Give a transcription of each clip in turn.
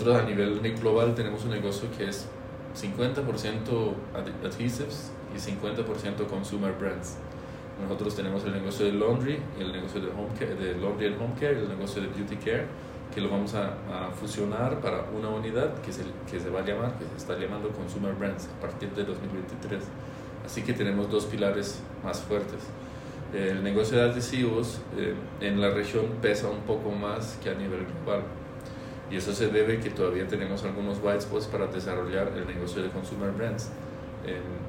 nosotros a nivel global tenemos un negocio que es 50% adhesives y 50% consumer brands. Nosotros tenemos el negocio de laundry, el negocio de, home care, de laundry and home care, el negocio de beauty care, que lo vamos a, fusionar para una unidad que se, que se va a llamar, que se está llamando Consumer Brands a partir de 2023. Así que tenemos dos pilares más fuertes. El negocio de adhesivos eh, en la región pesa un poco más que a nivel global. Y eso se debe que todavía tenemos algunos white spots para desarrollar el negocio de Consumer Brands.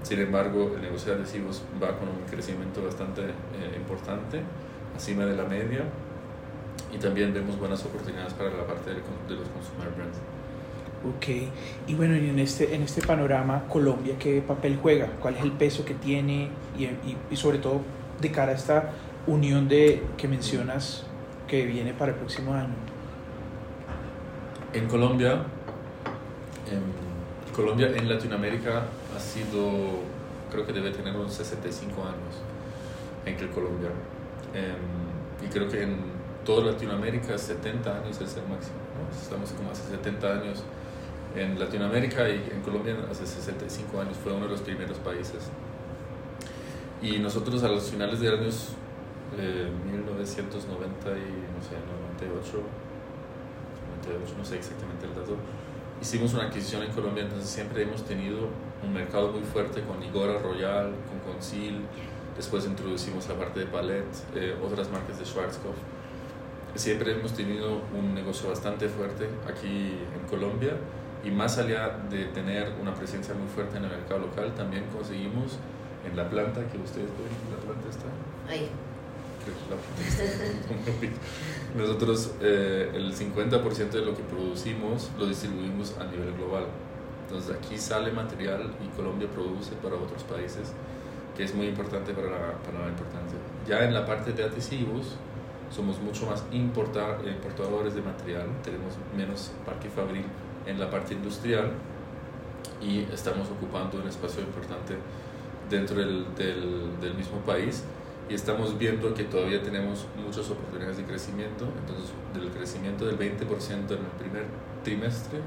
sin embargo, el negocio de adhesivos va con un crecimiento bastante eh, importante, encima de la media, y también vemos buenas oportunidades para la parte de, los consumer brands. Ok, y bueno, en este, en este panorama, Colombia, ¿qué papel juega? ¿Cuál es el peso que tiene? Y, y, y sobre todo de cara a esta unión de, que mencionas que viene para el próximo año. En Colombia, en Colombia en Latinoamérica ha sido, creo que debe tener unos 65 años en que Colombia. Em, y creo que en toda Latinoamérica 70 años es el máximo. Estamos como hace 70 años en Latinoamérica y en Colombia hace 65 años fue uno de los primeros países. Y nosotros a los finales de años eh, 1990 y no sé, 98, 98, no sé exactamente el dato, hicimos una adquisición en Colombia, entonces siempre hemos tenido un mercado muy fuerte con Igora Royal, con Conceal, después introducimos la parte de Palette, eh, otras marcas de Schwarzkopf. Siempre hemos tenido un negocio bastante fuerte aquí en Colombia y más allá de tener una presencia muy fuerte en el mercado local, también conseguimos en la planta que ustedes ven, la planta está ahí. Nosotros eh, el 50% de lo que producimos lo distribuimos a nivel global. Entonces aquí sale material y Colombia produce para otros países, que es muy importante para la, para la importancia. Ya en la parte de adhesivos, somos mucho más importadores de material, tenemos menos parque fabril en la parte industrial y estamos ocupando un espacio importante dentro del, del, del mismo país y estamos viendo que todavía tenemos muchas oportunidades de crecimiento, entonces del crecimiento del 20% en el primer trimestre